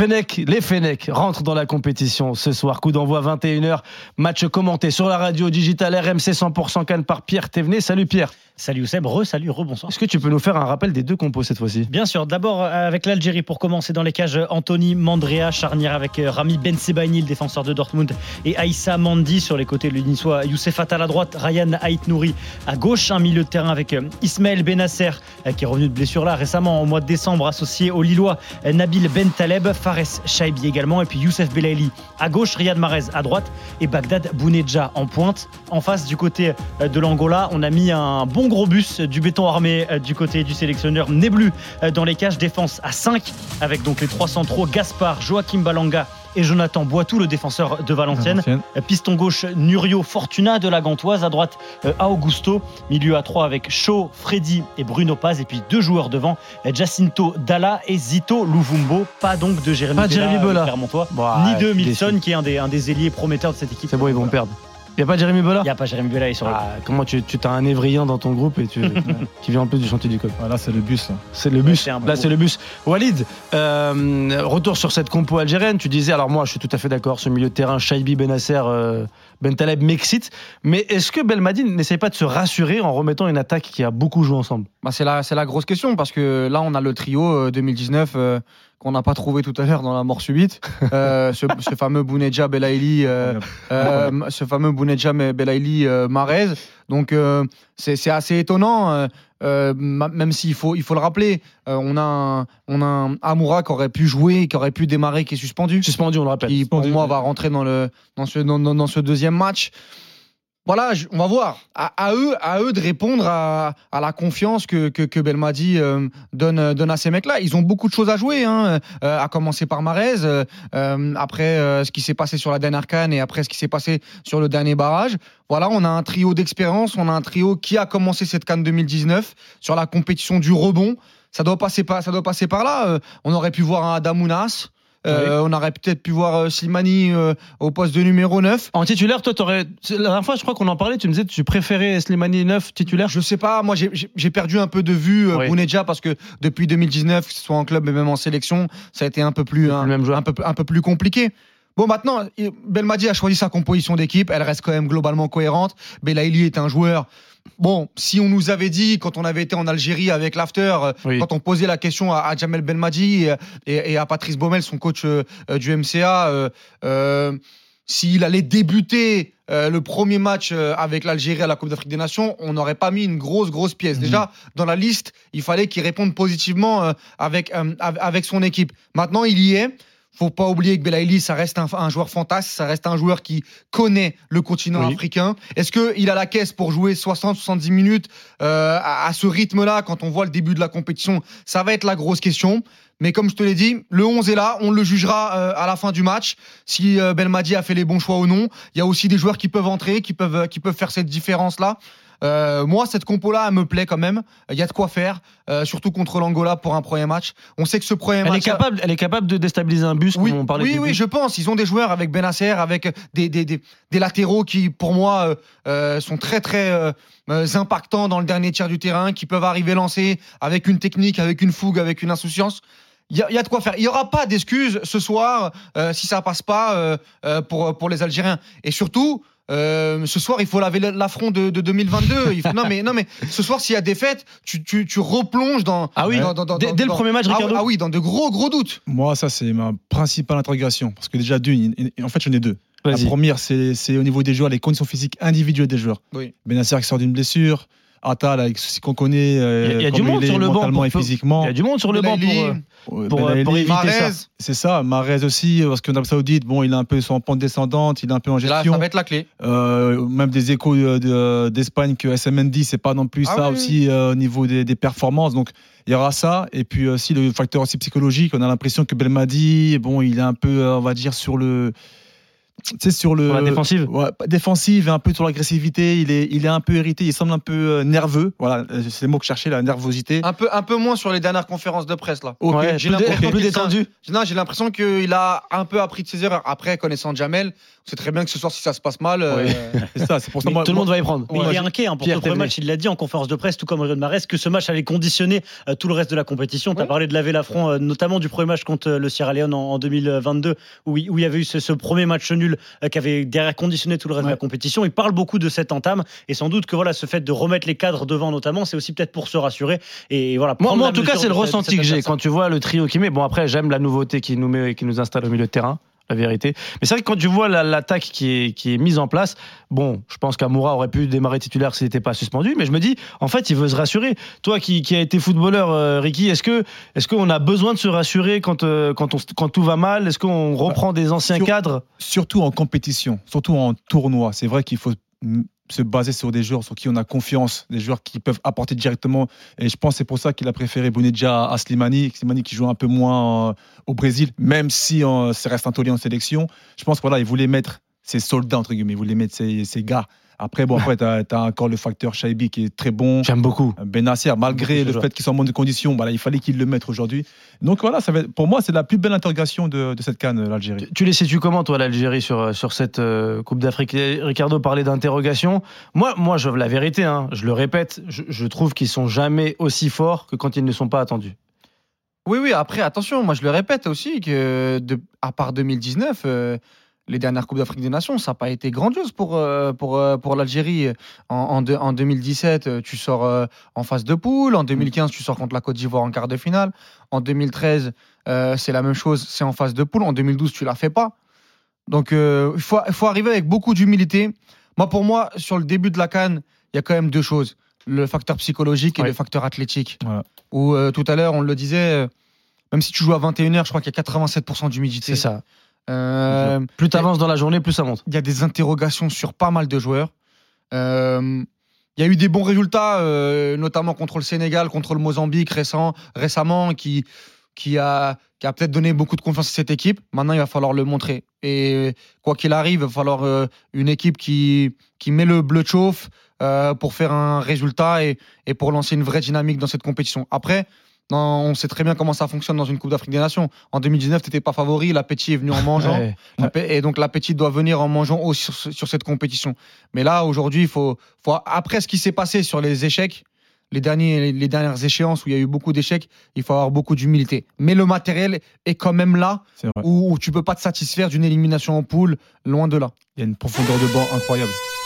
Fennec, les Fennec rentrent dans la compétition ce soir. Coup d'envoi 21h. Match commenté sur la radio digitale RMC 100% Cannes par Pierre Thévenet. Salut Pierre. Salut Ousseb, re, salut, re, bonsoir. Est-ce que tu peux nous faire un rappel des deux compos cette fois-ci? Bien sûr, d'abord euh, avec l'Algérie pour commencer dans les cages Anthony Mandrea, charnière avec euh, Rami Ben Sebaini, le défenseur de Dortmund, et Aïssa Mandi sur les côtés, le Niçois Youssef Attal à droite, Ryan Haït Nouri à gauche, un milieu de terrain avec euh, Ismaël Benasser qui est revenu de blessure là récemment au mois de décembre, associé au Lillois Nabil Ben Taleb, Fares Shaibi également, et puis Youssef Belaili à gauche, Riyad Mahrez à droite et Bagdad Bouneja en pointe. En face du côté de l'Angola, on a mis un bon gros bus du béton armé euh, du côté du sélectionneur Neblu euh, dans les cages défense à 5 avec donc les trois centraux Gaspard, Joachim Balanga et Jonathan Boitou, le défenseur de Valenciennes. Euh, piston gauche, Nurio Fortuna de la Gantoise. À droite, Augusto. Milieu à 3 avec Shaw, Freddy et Bruno Paz. Et puis deux joueurs devant, Jacinto Dalla et Zito Louvumbo. Pas donc de Jérémy, Bella, bah, ni de Milson, qui est un des, un des ailiers prometteurs de cette équipe. C'est bon, ils vont perdre. Il n'y a pas Jérémy Bola Il n'y a pas Jérémy Bola, sur ah, Comment tu, tu as un évriant dans ton groupe et tu, qui vient en plus du chantier du col Là, c'est le bus. C'est le bus. là, c'est le bus. Walid, euh, retour sur cette compo algérienne. Tu disais, alors moi, je suis tout à fait d'accord, ce milieu de terrain, Shaibi, Benasser, euh, Bentaleb m'excite. Mais est-ce que Belmadi n'essaye pas de se rassurer en remettant une attaque qui a beaucoup joué ensemble? Bah, C'est la, la grosse question parce que là, on a le trio 2019 euh, qu'on n'a pas trouvé tout à l'heure dans la mort subite. Euh, ce, fameux Bouneja Belaïli, euh, euh, ce fameux Bouneja Belaïli Marez. Donc c'est assez étonnant. même s'il faut, il faut le rappeler, on a, un, on a un Amoura qui aurait pu jouer, qui aurait pu démarrer, qui est suspendu. Suspendu, on le rappelle. Qui, pour moi, va rentrer dans, le, dans, ce, dans, dans ce deuxième match voilà, on va voir. À, eux, à eux de répondre à, la confiance que, que, Belmadi euh, donne, donne à ces mecs-là. Ils ont beaucoup de choses à jouer, hein, euh, à commencer par Marez, euh, après ce qui s'est passé sur la dernière canne et après ce qui s'est passé sur le dernier barrage. Voilà, on a un trio d'expérience, on a un trio qui a commencé cette canne 2019 sur la compétition du rebond. Ça doit passer par, ça doit passer par là. on aurait pu voir un Adamounas. Euh, on aurait peut-être pu voir euh, Slimani euh, au poste de numéro 9. En titulaire, toi, t'aurais. La dernière fois, je crois qu'on en parlait, tu me disais que tu préférais Slimani 9 titulaire? Je sais pas, moi j'ai perdu un peu de vue oui. parce que depuis 2019, que ce soit en club et même en sélection, ça a été un peu plus, un, un, peu, un peu plus compliqué. Bon, maintenant, Belmadi a choisi sa composition d'équipe. Elle reste quand même globalement cohérente. Belaïli est un joueur Bon, si on nous avait dit, quand on avait été en Algérie avec l'After, euh, quand on posait la question à, Jamel Belmadi et, à Patrice Baumel, son coach euh, euh, du MCA, s'il allait débuter le premier match avec l'Algérie à la Coupe d'Afrique des Nations, on n'aurait pas mis une grosse, grosse pièce. Mhm. Déjà, dans la liste, il fallait qu'il réponde positivement avec, avec son équipe. Maintenant, il y est faut pas oublier que Belaïli, ça reste un, joueur fantasme, ça reste un joueur qui connaît le continent africain. Est-ce qu'il a la caisse pour jouer 60-70 minutes euh, à, ce rythme-là quand on voit le début de la compétition? Ça va être la grosse question. Mais comme je te l'ai dit, le 11 est là, on le jugera euh, à la fin du match si euh, Belmadi a fait les bons choix ou non. Il y a aussi des joueurs qui peuvent entrer, qui peuvent, qui peuvent faire cette différence-là. Euh, moi, cette compo-là, elle me plaît quand même. Il y a de quoi faire, euh, surtout contre l'Angola pour un premier match. On sait que ce premier elle match. Est capable, elle est capable de déstabiliser un bus, oui, comme on parlait Oui, oui, je pense. Ils ont des joueurs avec Benasser, avec des, des, des, des latéraux qui, pour moi, euh, sont très, très impactants dans le dernier tiers du terrain, qui peuvent arriver lancés avec une technique, avec une fougue, avec une insouciance. Il y, a de quoi faire. Il n'y aura pas d'excuses ce soir si ça passe pas pour, pour les Algériens. Et surtout, euh, ce soir, il faut laver l'affront de, 2022. non, mais, non, mais ce soir, s'il y a défaite, tu, tu, tu replonges dans. Ah oui, dès, le premier match, ah, ah, oui, dans de gros, gros doutes. Moi, ça, c'est ma principale interrogation. Parce que déjà, d'une, en fait, j'en ai deux. La première, c'est au niveau des joueurs, les conditions physiques individuelles des joueurs. Oui. Benacer qui sort d'une blessure, Atal avec ce qu'on connaît euh, il y a, du monde sur le banc et physiquement. Il y a du monde sur le banc pour, euh, pour, pour, éviter ça. C'est ça, Marez aussi parce qu'en Arabie Saoudite, bon, il est un peu son pente descendante, il est un peu en gestion. Là, ça va être la clé. Euh, même des échos d'Espagne que SMND, c'est pas non plus ah ça aussi au niveau des, des, performances. Donc il y aura ça et puis aussi le facteur aussi psychologique. On a l'impression que Belmadi, bon, il est un peu, on va dire sur le c'est sur le la défensive défensive et un peu sur l'agressivité il est il est un peu irrité il semble un peu euh, nerveux. Voilà c'est le mot que je cherchais la nervosité. Un peu un peu moins sur les dernières conférences de presse là. J'ai l'impression plus détendu. Non j'ai l'impression qu'il a un peu appris de ses erreurs. Après connaissant Jamel c'est très bien que ce soir si ça se passe mal euh, c'est ça c'est pour ça. Tout le monde va y prendre. mais il est inquiet hein, pour le premier match il l'a dit en conférence de presse tout comme Riyad Mahrez que ce match allait conditionner euh, tout le reste de la compétition. Tu as parlé de laver l'affront notamment du premier match contre le Sierra Leone en, 2022 où, il y avait eu ce, ce premier match nul qui avait derrière conditionner tout le reste de la compétition. Il parle beaucoup de cette entame et sans doute que voilà, ce fait de remettre les cadres devant notamment, c'est aussi peut-être pour se rassurer. Et voilà. Moi, en tout cas, c'est le ressenti que j'ai quand tu vois le trio qui met. Bon, après, j'aime la nouveauté qui nous met, qui nous installe au milieu de terrain la vérité. Mais c'est vrai que quand tu vois l'attaque qui est, qui est mise en place, bon, je pense qu'Amoura aurait pu démarrer titulaire s'il n'était pas suspendu, mais je me dis, en fait, il veut se rassurer. Toi qui, qui as été footballeur, euh, Ricky, est-ce que est-ce qu'on a besoin de se rassurer quand, euh, quand, on, quand tout va mal? Est-ce qu'on reprend des anciens cadres? Surtout en compétition, surtout en tournoi. C'est vrai qu'il faut se baser sur des joueurs sur qui on a confiance, des joueurs qui peuvent apporter directement. Et je pense c'est pour ça qu'il a préféré Bounedja à Slimani, Slimani qui joue un peu moins euh, au Brésil, même si euh, ça reste un taulier en sélection. Je pense qu'il voilà, il voulait mettre ses soldats, entre guillemets, il voulait mettre ses, ses gars après, bon, après, tu as, encore le facteur Shaibi qui est très bon. J'aime beaucoup. Benasser, malgré le fait qu'il soit en de conditions, voilà, il fallait qu'il le mette aujourd'hui. Donc voilà, ça va pour moi, c'est la plus belle interrogation de, cette canne, l'Algérie. Tu, les situes comment, toi, l'Algérie, sur, sur cette euh, Coupe d'Afrique? Ricardo parlait d'interrogation. Moi, moi je, la vérité, hein, je le répète, je, trouve qu'ils sont jamais aussi forts que quand ils ne sont pas attendus. Oui, oui, après, attention, moi je le répète aussi, que de, à part 2019, les dernières Coupes d'Afrique des Nations, ça n'a pas été grandiose pour, euh, pour, euh, pour l'Algérie. En, en, 2017, euh, tu sors en phase de poule. En 2015, tu sors contre la Côte d'Ivoire en quart de finale. En 2013, c'est la même chose, c'est en phase de poule. En 2012, tu ne la fais pas. Donc, il faut, faut arriver avec beaucoup d'humilité. Moi, pour moi, sur le début de la Cannes, il y a quand même deux choses le facteur psychologique et le facteur athlétique. Où tout à l'heure, on le disait, même si tu joues à 21h, je crois qu'il y a 87% d'humidité. C'est ça. Euh, plus tu avances dans la journée, plus ça monte. Il y a des interrogations sur pas mal de joueurs. Euh, il y a eu des bons résultats, euh, notamment contre le Sénégal, contre le Mozambique récent, récemment, qui, qui a, qui a peut-être donné beaucoup de confiance à cette équipe. Maintenant, il va falloir le montrer. Et quoi qu'il arrive, il va falloir une équipe qui, qui met le bleu de chauffe pour faire un résultat et, et pour lancer une vraie dynamique dans cette compétition. Après, on sait très bien comment ça fonctionne dans une Coupe d'Afrique des Nations. En 2019, tu n'étais pas favori, l'appétit est venu en mangeant. Et donc l'appétit doit venir en mangeant aussi sur, cette compétition. Mais là, aujourd'hui, il faut, après ce qui s'est passé sur les échecs, les, derniers, les dernières échéances où il y a eu beaucoup d'échecs, il faut avoir beaucoup d'humilité. Mais le matériel est quand même là, où, où tu peux pas te satisfaire d'une élimination en poule, loin de là. Il y a une profondeur de banc incroyable.